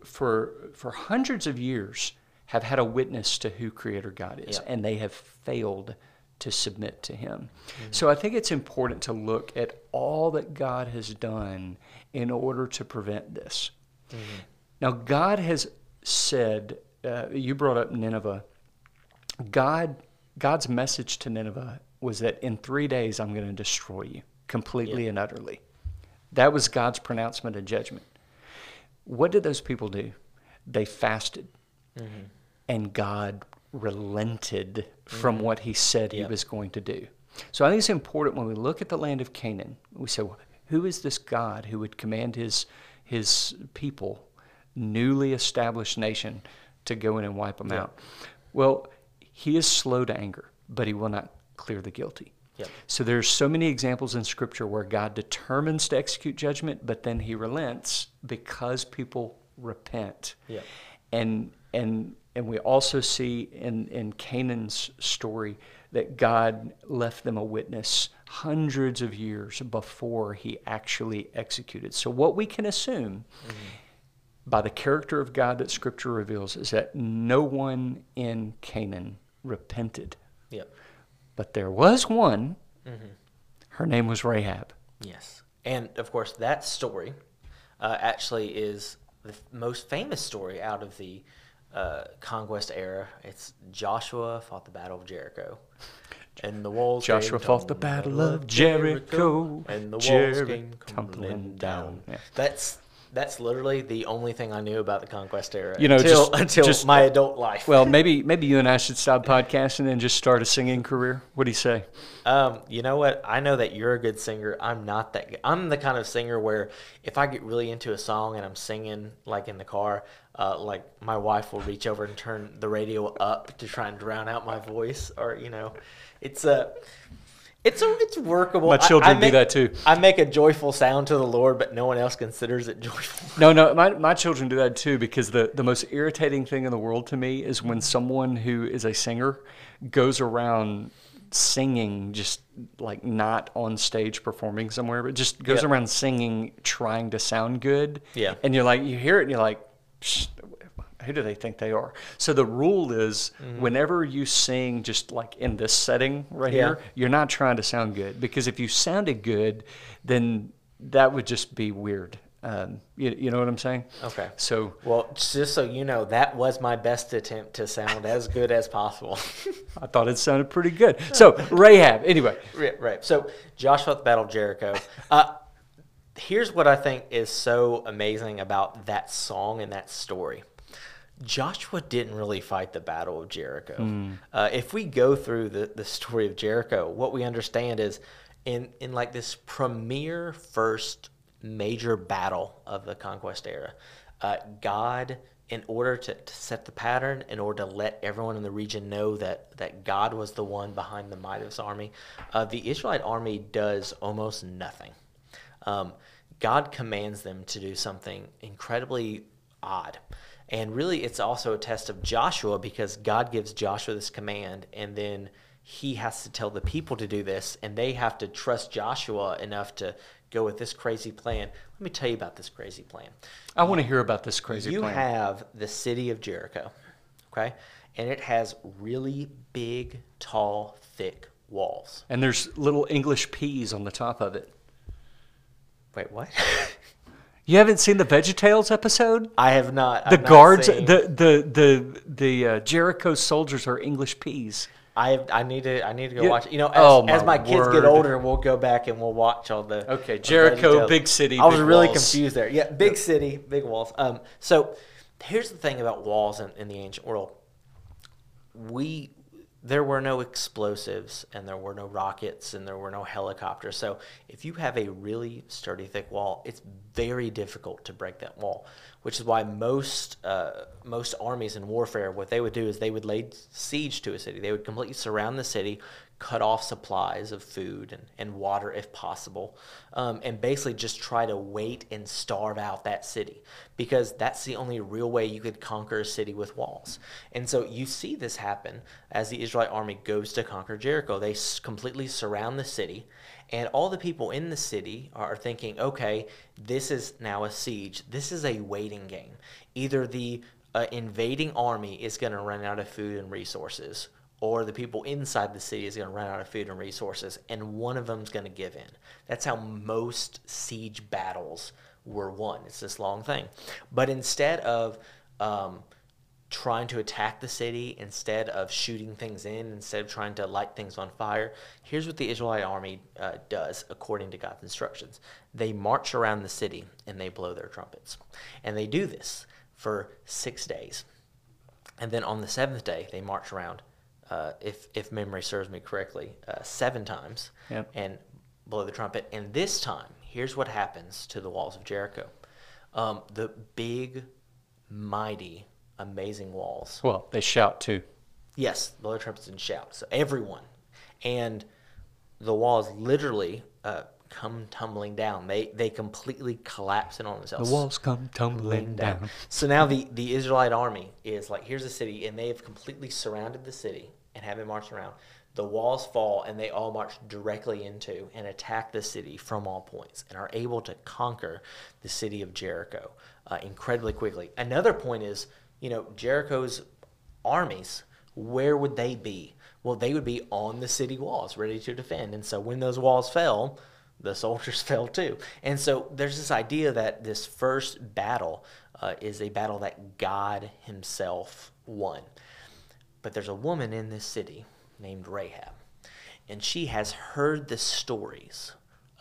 for for hundreds of years, have had a witness to who Creator God is, Yeah. and they have failed to submit to Him. Mm-hmm. So I think it's important to look at all that God has done in order to prevent this. Mm-hmm. Now, God has said, uh, you brought up Nineveh. God, God's message to Nineveh was that in three days I'm going to destroy you completely and utterly. That was God's pronouncement of judgment. What did those people do? They fasted, mm-hmm. and God relented from mm. what He said He was going to do. So I think it's important when we look at the land of Canaan, we say, well, who is this God who would command His His people, newly established nation, to go in and wipe them out? Well, He is slow to anger, but He will not clear the guilty. Yep. So there's so many examples in Scripture where God determines to execute judgment, but then He relents because people repent. Yep. And and and we also see in in Canaan's story that God left them a witness hundreds of years before He actually executed. So what we can assume. By the character of God that Scripture reveals, is that no one in Canaan repented. Yep. But there was one. Her name was Rahab. Yes. And of course, that story uh, actually is the most famous story out of the uh, conquest era. It's Joshua fought the Battle of Jericho. And the walls Joshua fought the battle of Jericho. and the walls Jericho came tumbling tumbling down. down. Yeah. That's that's literally the only thing I knew about the conquest era. You know, until, just- until just- my adult life. Well, maybe maybe you and I should stop podcasting and just start a singing career. What do you say? Um, you know what? I know that you're a good singer. I'm not that good. I'm the kind of singer where if I get really into a song and I'm singing like in the car, uh, like my wife will reach over and turn the radio up to try and drown out my voice, or you know, it's a, it's a, it's workable. My I- I children do that too. I make a joyful sound to the Lord, but no one else considers it joyful. No, no, my, my children do that too because the, the most irritating thing in the world to me is when someone who is a singer goes around singing just like not on stage performing somewhere, but just goes Yep. around singing trying to sound good. Yeah. And you're like, you hear it and you're like, who do they think they are? So the rule is Mm-hmm. whenever you sing just like in this setting right Yeah. here, you're not trying to sound good because if you sounded good, then that would just be weird. Um, you, you know what I'm saying? Okay. So Well, just so you know, that was my best attempt to sound as good as possible. I thought it sounded pretty good. So Rahab, anyway, Right, right. So Joshua the Battle of Jericho. Uh, here's what I think is so amazing about that song and that story. Joshua didn't really fight the Battle of Jericho. Uh, if we go through the, the story of Jericho, what we understand is in, in like this premier first major battle of the conquest era, uh, God, in order to, to set the pattern, in order to let everyone in the region know that, that God was the one behind the might of his army, uh, the Israelite army does almost nothing. Um, God commands them to do something incredibly odd. And really, it's also a test of Joshua because God gives Joshua this command, and then he has to tell the people to do this, and they have to trust Joshua enough to go with this crazy plan. Let me tell you about this crazy plan. I want to hear about this crazy you plan. You have the city of Jericho, okay? And it has really big, tall, thick walls. and there's little English peas on the top of it. Wait, what? You haven't seen the VeggieTales episode? I have not. The I've guards, seen- the the the the uh, Jericho soldiers are English peas. I I need to I need to go Yeah. watch. it. You know, as, Oh, as my my kids get older, we'll go back and we'll watch all the. Okay, Jericho, big city, I was big really walls. confused there. Yeah, big city, big walls. Um, so here's the thing about walls in, in the ancient world. We there were no explosives and there were no rockets and there were no helicopters. So if you have a really sturdy, thick wall, it's very difficult to break that wall. Which is why most uh, most armies in warfare, what they would do is they would lay siege to a city. They would completely surround the city, cut off supplies of food and, and water if possible, um, and basically just try to wait and starve out that city because that's the only real way you could conquer a city with walls. And so you see this happen as the Israelite army goes to conquer Jericho. They s- completely surround the city, and all the people in the city are thinking, okay, this is now a siege. This is a waiting game. Either the uh, invading army is going to run out of food and resources, or the people inside the city is going to run out of food and resources, and one of them's going to give in. That's how most siege battles were won. It's this long thing. But instead of um, trying to attack the city, instead of shooting things in, instead of trying to light things on fire, here's what the Israelite army uh, does according to God's instructions they march around the city and they blow their trumpets. And they do this for six days. And then on the seventh day, they march around, uh, if, if memory serves me correctly, uh, seven times Yep. and blow the trumpet. And this time, here's what happens to the walls of Jericho um, the big, mighty, amazing walls. Well, they shout too. Yes, blow the trumpets and shout. So everyone. And the walls literally uh, come tumbling down. They, they completely collapse in on themselves. The walls come tumbling laying down. So now the, the Israelite army is like, here's a city, and they have completely surrounded the city and have it marched around. The walls fall, and they all march directly into and attack the city from all points and are able to conquer the city of Jericho uh, incredibly quickly. Another point is, you know, Jericho's armies, where would they be? Well, they would be on the city walls, ready to defend. And so when those walls fell, the soldiers fell too. And so there's this idea that this first battle uh, is a battle that God Himself won. But there's a woman in this city named Rahab, and she has heard the stories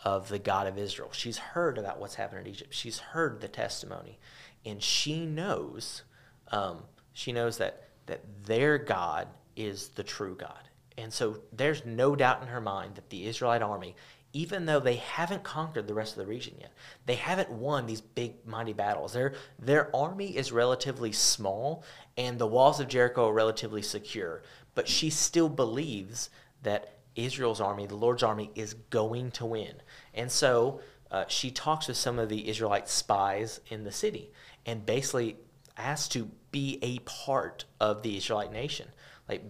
of the God of Israel. She's heard about what's happened in Egypt. She's heard the testimony, and she knows, um, she knows that that their God is the true God. And so there's no doubt in her mind that the Israelite army, even though they haven't conquered the rest of the region yet, they haven't won these big, mighty battles. Their, their army is relatively small, and the walls of Jericho are relatively secure. But she still believes that Israel's army, the Lord's army, is going to win. And so uh, she talks with some of the Israelite spies in the city and basically asks to be a part of the Israelite nation. Like,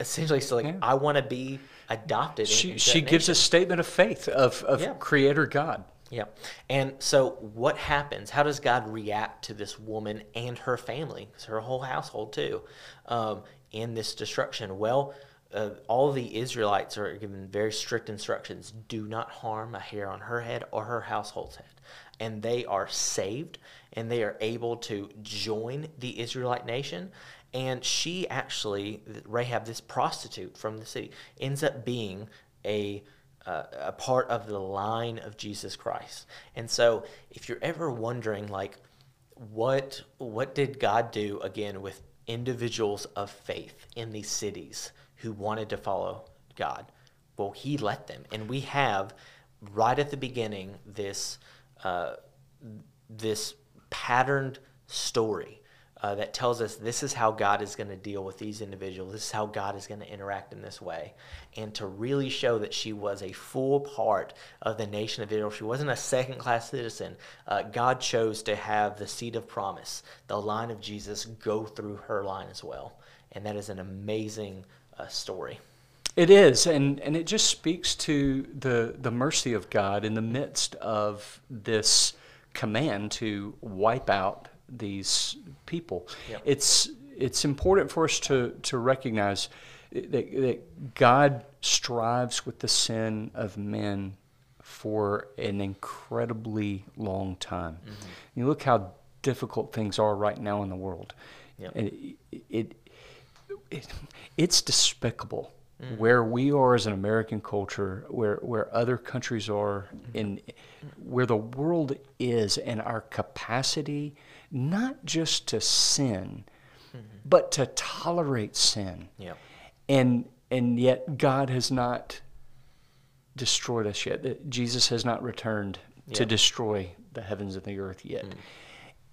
essentially, so like, Yeah. I want to be adopted. She, she gives a statement of faith of, of Yeah. Creator God. Yeah. And so what happens? How does God react to this woman and her family, her whole household too, um, in this destruction? Well, uh, all the Israelites are given very strict instructions do not harm a hair on her head or her household's head. And they are saved and they are able to join the Israelite nation. And she actually, Rahab, this prostitute from the city, ends up being a uh, a part of the line of Jesus Christ. And so, if you're ever wondering, like, what what did God do again with individuals of faith in these cities who wanted to follow God? Well, He let them, and we have right at the beginning this uh, this patterned story uh, that tells us this is how God is going to deal with these individuals. This is how God is going to interact in this way. And to really show that she was a full part of the nation of Israel, she wasn't a second class citizen. Uh, God chose to have the seed of promise, the line of Jesus, go through her line as well. And that is an amazing uh, story. It is, and, and it just speaks to the, the mercy of God in the midst of this command to wipe out these people. Yep. It's it's important for us to, to recognize that, that God strives with the sin of men for an incredibly long time. Mm-hmm. You look how difficult things are right now in the world. Yep. And it, it it, it's despicable mm-hmm. where we are as an American culture, where where other countries are, mm-hmm. in where the world is, and our capacity not just to sin, mm-hmm. but to tolerate sin. Yeah. And and yet God has not destroyed us yet. Jesus has not returned to destroy the heavens and the earth yet. Mm.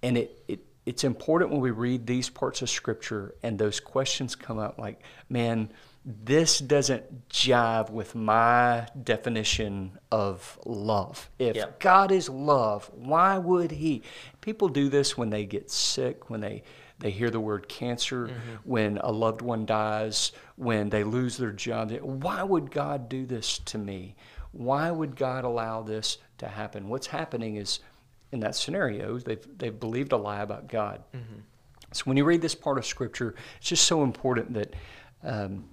And it, it it's important when we read these parts of scripture and those questions come up like, man, this doesn't jive with my definition of love. If Yeah. God is love, why would he? People do this when they get sick, when they they hear the word cancer, when a loved one dies, when they lose their job. Why would God do this to me? Why would God allow this to happen? What's happening is in that scenario, they've they've believed a lie about God. So when you read this part of Scripture, it's just so important that um,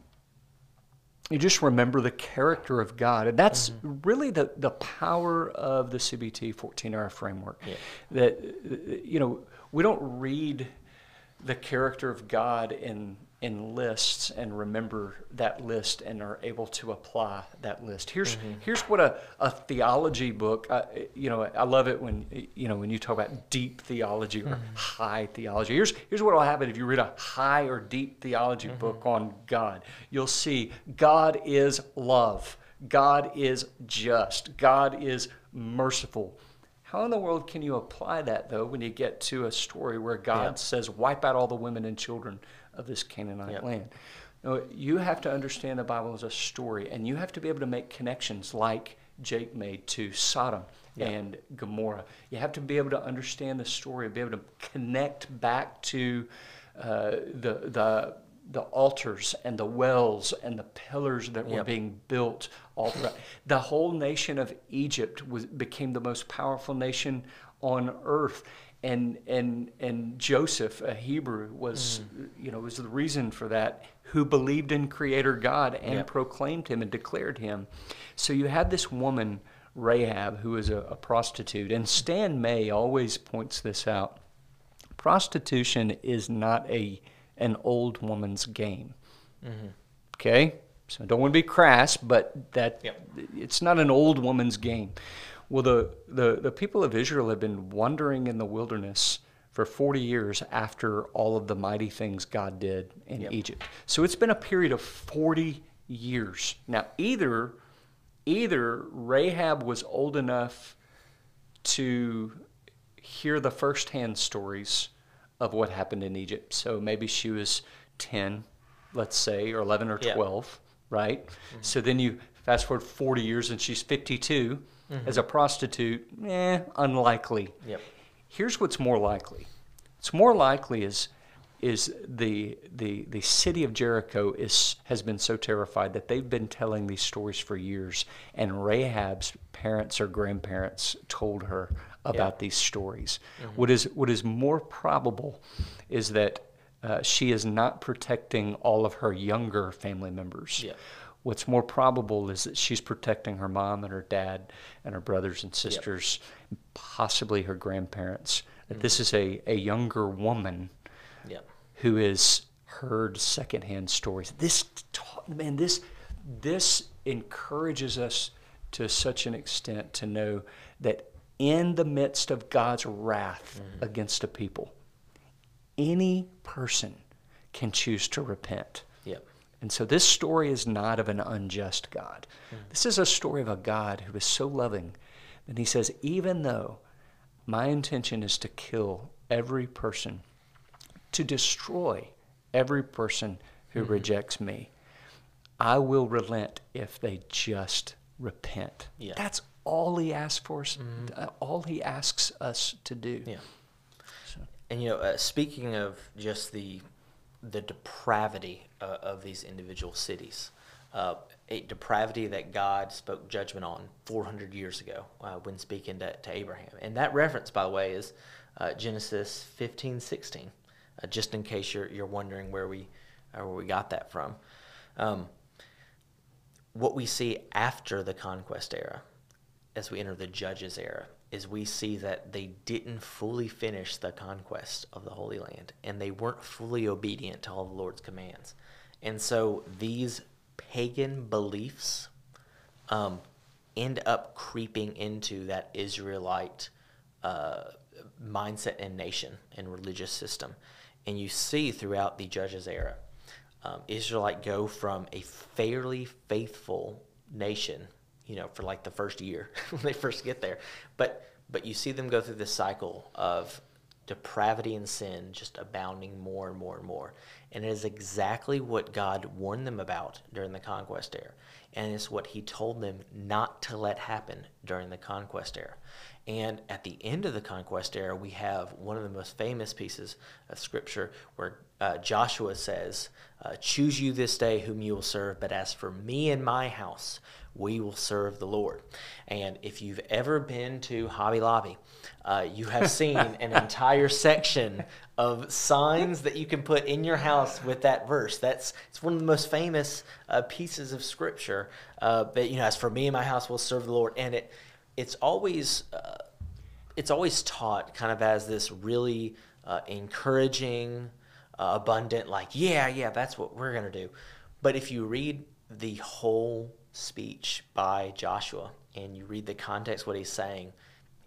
you just remember the character of God, and that's mm-hmm. really the the power of the CBT 14-era framework. Yeah. That you know we don't read the character of God in in lists and remember that list and are able to apply that list. Here's mm-hmm. here's what a, a theology book. Uh, you know, I love it when you know when you talk about deep theology or mm-hmm. high theology. Here's here's what will happen if you read a high or deep theology mm-hmm. book on God. You'll see God is love. God is just. God is merciful. How in the world can you apply that though when you get to a story where God Yeah. says, "Wipe out all the women and children of this Canaanite Yeah. land"? No, you have to understand the Bible as a story, and you have to be able to make connections like Jake made to Sodom and Gomorrah. You have to be able to understand the story, be able to connect back to uh, the the the altars and the wells and the pillars that were being built all throughout. The whole nation of Egypt was became the most powerful nation on earth. And and and Joseph, a Hebrew, was mm. you know was the reason for that. Who believed in Creator God and Yep. proclaimed Him and declared Him. So you had this woman Rahab, who is a, a prostitute, and Stan May always points this out. Prostitution is not a an old woman's game. Mm-hmm. Okay, so I don't want to be crass, but that Yep. it's not an old woman's game. Well, the, the the people of Israel have been wandering in the wilderness for 40 years after all of the mighty things God did in Yep. Egypt. So it's been a period of 40 years. Now, either either Rahab was old enough to hear the firsthand stories of what happened in Egypt. So maybe she was 10, let's say, or 11 or Yeah. 12, right? Mm-hmm. So then you fast forward 40 years and she's 52 as a prostitute, eh, unlikely. Yep. Here's what's more likely. What's more likely is is the the the city of Jericho is has been so terrified that they've been telling these stories for years, and Rahab's parents or grandparents told her about these stories. What is what is more probable is that uh, she is not protecting all of her younger family members. Yeah. What's more probable is that she's protecting her mom and her dad and her brothers and sisters, possibly her grandparents. That this mm-hmm. is a, a younger woman Yep. who has heard secondhand stories. This man, this this encourages us to such an extent to know that in the midst of God's wrath mm-hmm. against a people, any person can choose to repent. And so this story is not of an unjust God. This is a story of a God who is so loving that he says, even though my intention is to kill every person, to destroy every person who rejects me, I will relent if they just repent. Yeah. That's all he asks for us, uh, all he asks us to do. Yeah. And you know, uh, speaking of just the the depravity uh, of these individual cities, uh, a depravity that God spoke judgment on 400 years ago uh, when speaking to, to Abraham, and that reference, by the way, is uh, Genesis 15, 16. Uh, just in case you're you're wondering where we uh, where we got that from. Um, what we see after the conquest era, as we enter the judges era, is we see that they didn't fully finish the conquest of the Holy Land and they weren't fully obedient to all the Lord's commands. And so these pagan beliefs um, end up creeping into that Israelite uh, mindset and nation and religious system. And you see throughout the Judges era, um, Israelite go from a fairly faithful nation you know, for like the first year when they first get there. But but you see them go through this cycle of depravity and sin just abounding more and more and more. And it is exactly what God warned them about during the conquest era. And it's what he told them not to let happen during the conquest era. And at the end of the conquest era, we have one of the most famous pieces of scripture where uh, Joshua says, uh, Choose you this day whom you will serve, but as for me and my house, we will serve the Lord. And if you've ever been to Hobby Lobby, uh, you have seen an entire section of signs that you can put in your house with that verse. That's it's one of the most famous uh, pieces of scripture. Uh, that you know, as for me and my house, will serve the Lord. And it it's always uh, it's always taught kind of as this really uh, encouraging, uh, abundant, like yeah, yeah, that's what we're gonna do. But if you read the whole speech by Joshua and you read the context, what he's saying,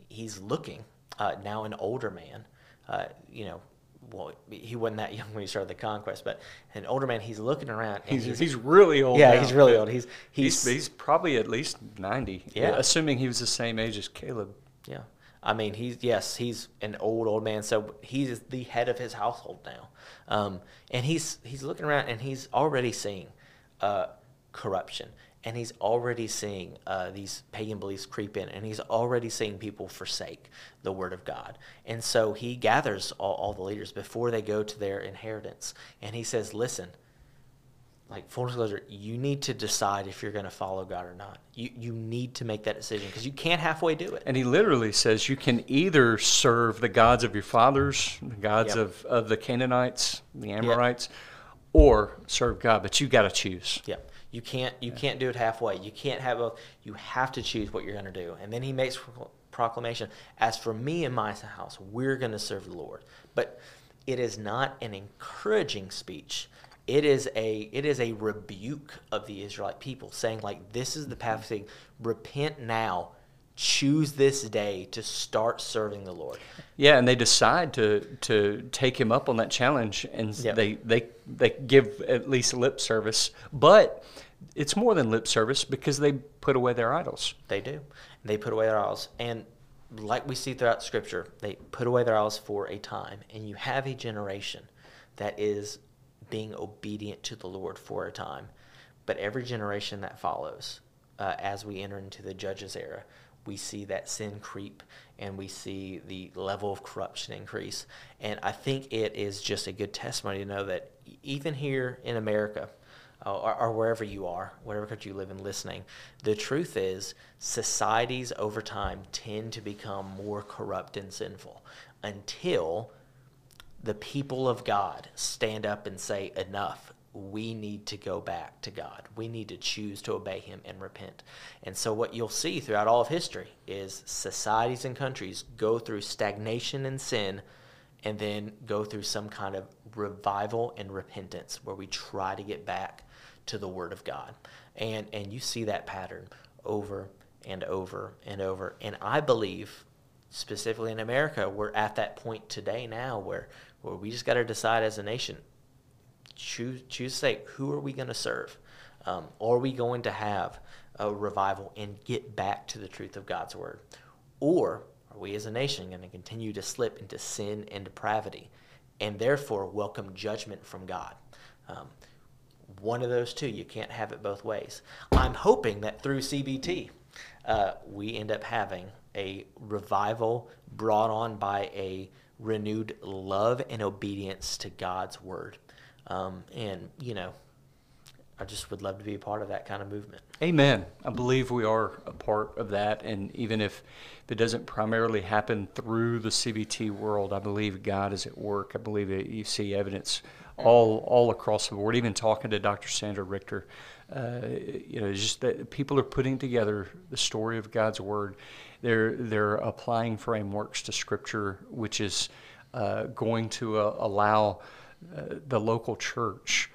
he's looking uh, now an older man. Uh, you know, well, he wasn't that young when he started the conquest, but an older man. He's looking around. he's, he's, he's really old. Yeah, now. he's really old. He's, he's he's he's probably at least ninety. Yeah, assuming he was the same age as Caleb. Yeah, I mean he's yes he's an old old man. So he's the head of his household now, um, and he's he's looking around and he's already seeing uh, corruption and he's already seeing uh, these pagan beliefs creep in, and he's already seeing people forsake the word of God. And so he gathers all, all the leaders before they go to their inheritance, and he says, "Listen, like full disclosure, you need to decide if you're going to follow God or not. You you need to make that decision because you can't halfway do it." And he literally says, "You can either serve the gods of your fathers, the gods yep. of, of the Canaanites, the Amorites." Yep. Or serve God, but you got to choose. Yep. You can't you yeah. can't do it halfway. You can't have both. You have to choose what you're going to do. And then he makes proclamation, as for me and my house, we're going to serve the Lord. But it is not an encouraging speech. It is a it is a rebuke of the Israelite people, saying like this is the path mm-hmm. saying, repent now, choose this day to start serving the Lord. Yeah, and they decide to to take him up on that challenge, and yep. they they they give at least lip service, but it's more than lip service because they put away their idols. They do. They put away their idols. And like we see throughout Scripture, they put away their idols for a time. And you have a generation that is being obedient to the Lord for a time. But every generation that follows, uh, as we enter into the Judges era, we see that sin creep and we see the level of corruption increase. And I think it is just a good testimony to know that even here in America, Uh, or, or, wherever you are, whatever country you live in, listening, the truth is societies over time tend to become more corrupt and sinful until the people of God stand up and say, enough. We need to go back to God. We need to choose to obey Him and repent. And so, what you'll see throughout all of history is societies and countries go through stagnation and sin and then go through some kind of revival and repentance where we try to get back to the Word of God. And, and you see that pattern over and over and over. And I believe, specifically in America, we're at that point today now where, where we just got to decide as a nation choose, choose to say, who are we going to serve? Um, are we going to have a revival and get back to the truth of God's Word? Or are we as a nation going to continue to slip into sin and depravity and therefore welcome judgment from God? Um, one of those two. You can't have it both ways. I'm hoping that through CBT, uh, we end up having a revival brought on by a renewed love and obedience to God's word. Um, and, you know, I just would love to be a part of that kind of movement. Amen. I believe we are a part of that. And even if it doesn't primarily happen through the CBT world, I believe God is at work. I believe that you see evidence all all across the board. Even talking to Dr. Sandra Richter, uh, you know, just that people are putting together the story of God's Word. They're they're applying frameworks to Scripture, which is uh, going to uh, allow uh, the local church.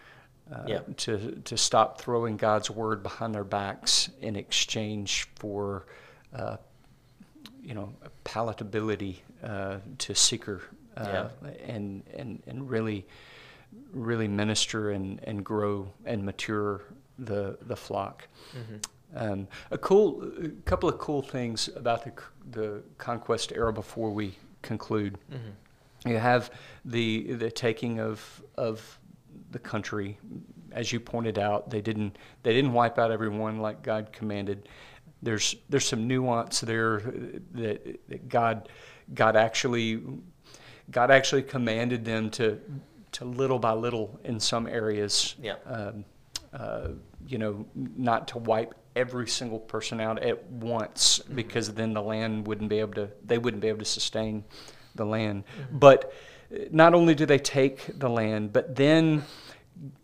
Uh, Yeah. to to stop throwing God's word behind their backs in exchange for, uh, you know, palatability uh, to seeker, uh, and and and really, really minister and and grow and mature the the flock. Um, a cool, a couple of cool things about the the conquest era before we conclude. You have the the taking of of the country, as you pointed out. They didn't they didn't wipe out everyone like God commanded. There's there's some nuance there that, that God God actually God actually commanded them to to little by little in some areas. Yeah. Um, uh, you know, not to wipe every single person out at once because then the land wouldn't be able to, they wouldn't be able to sustain the land. But uh, not only do they take the land, but then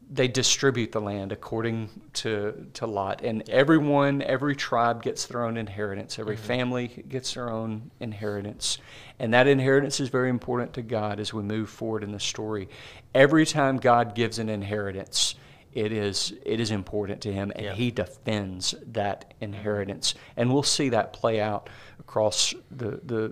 they distribute the land according to, to Lot. And everyone, every tribe gets their own inheritance. Every mm-hmm. family gets their own inheritance. And that inheritance is very important to God as we move forward in the story. Every time God gives an inheritance, it is it is important to him and Yeah. he defends that inheritance mm-hmm. and we'll see that play out across the, the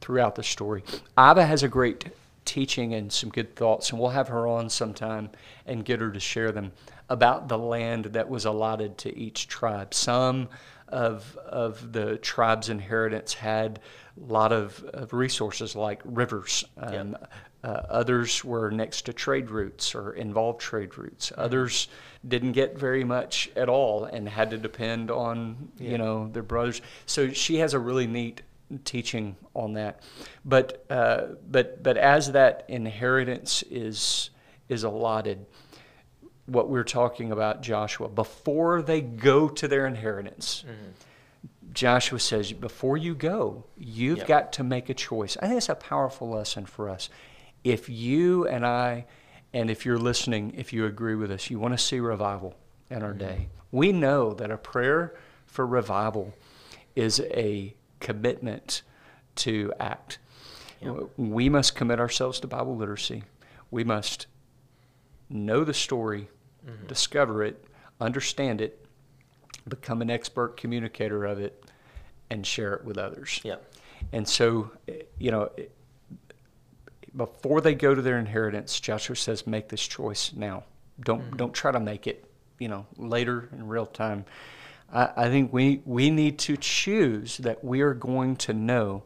throughout the story Ava has a great teaching and some good thoughts and we'll have her on sometime and get her to share them about the land that was allotted to each tribe some of of the tribe's inheritance had a lot of, of resources like rivers um, uh, others were next to trade routes or involved trade routes. Others didn't get very much at all and had to depend on you know their brothers. So she has a really neat teaching on that. But uh, but but as that inheritance is is allotted, what we're talking about, Joshua, before they go to their inheritance. Joshua says, before you go, you've Yep. got to make a choice. I think it's a powerful lesson for us. If you and I, and if you're listening, if you agree with us, you want to see revival in our day, we know that a prayer for revival is a commitment to act. Yep. We must commit ourselves to Bible literacy. We must know the story, mm-hmm. discover it, understand it, become an expert communicator of it, and share it with others. Yep. And so, you know, before they go to their inheritance, Joshua says, "Make this choice now. Don't mm-hmm. don't try to make it, you know, later in real time." I, I think we we need to choose that we are going to know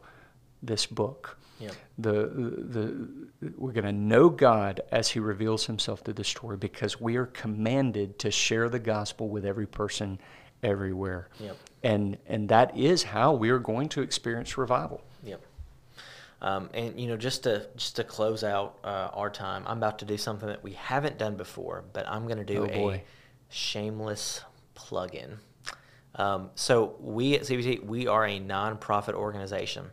this book. Yep. The the we're going to know God as He reveals Himself through the story because we are commanded to share the gospel with every person, everywhere. Yep. And and that is how we are going to experience revival. Yep. Um, and you know, just to just to close out uh, our time, I'm about to do something that we haven't done before, but I'm going to do Oh, a boy. shameless plug-in. Um, so we at CBT we are a nonprofit organization,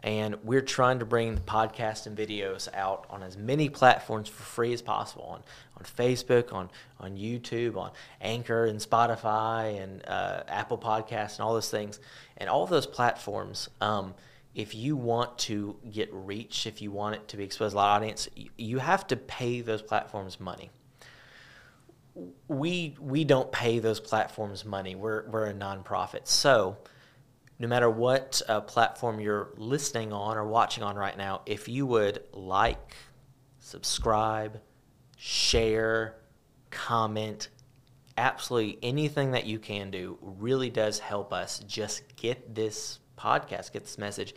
and we're trying to bring the podcast and videos out on as many platforms for free as possible on on Facebook, on on YouTube, on Anchor and Spotify and uh, Apple Podcasts and all those things, and all those platforms. Um, if you want to get reach, if you want it to be exposed to a lot of audience, you have to pay those platforms money we we don't pay those platforms money. We're we're a nonprofit, so no matter what uh, platform you're listening on or watching on right now, if you would like, subscribe, share, comment, absolutely anything that you can do really does help us just get this podcast, get this message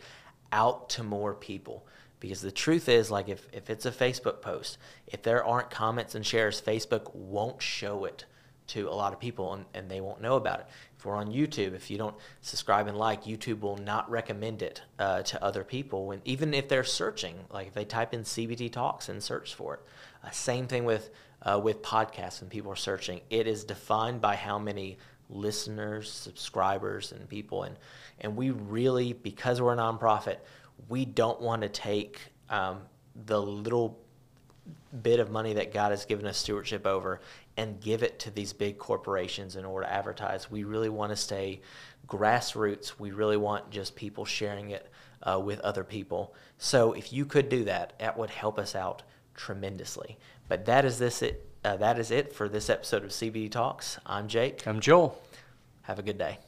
out to more people. Because the truth is, like, if, if it's a Facebook post, if there aren't comments and shares, Facebook won't show it to a lot of people and, and they won't know about it. If we're on YouTube, if you don't subscribe and like, YouTube will not recommend it uh, to other people. When even if they're searching, like if they type in CBT Talks and search for it, uh, same thing with uh, with podcasts when people are searching. It is defined by how many listeners, subscribers, and people. And and we really, because we're a nonprofit, we don't want to take um, the little bit of money that God has given us stewardship over and give it to these big corporations in order to advertise. We really want to stay grassroots. We really want just people sharing it uh, with other people. So if you could do that, that would help us out tremendously. But that is this it. Uh, that is it for this episode of CBT Talks. I'm Jake. I'm Joel. Have a good day.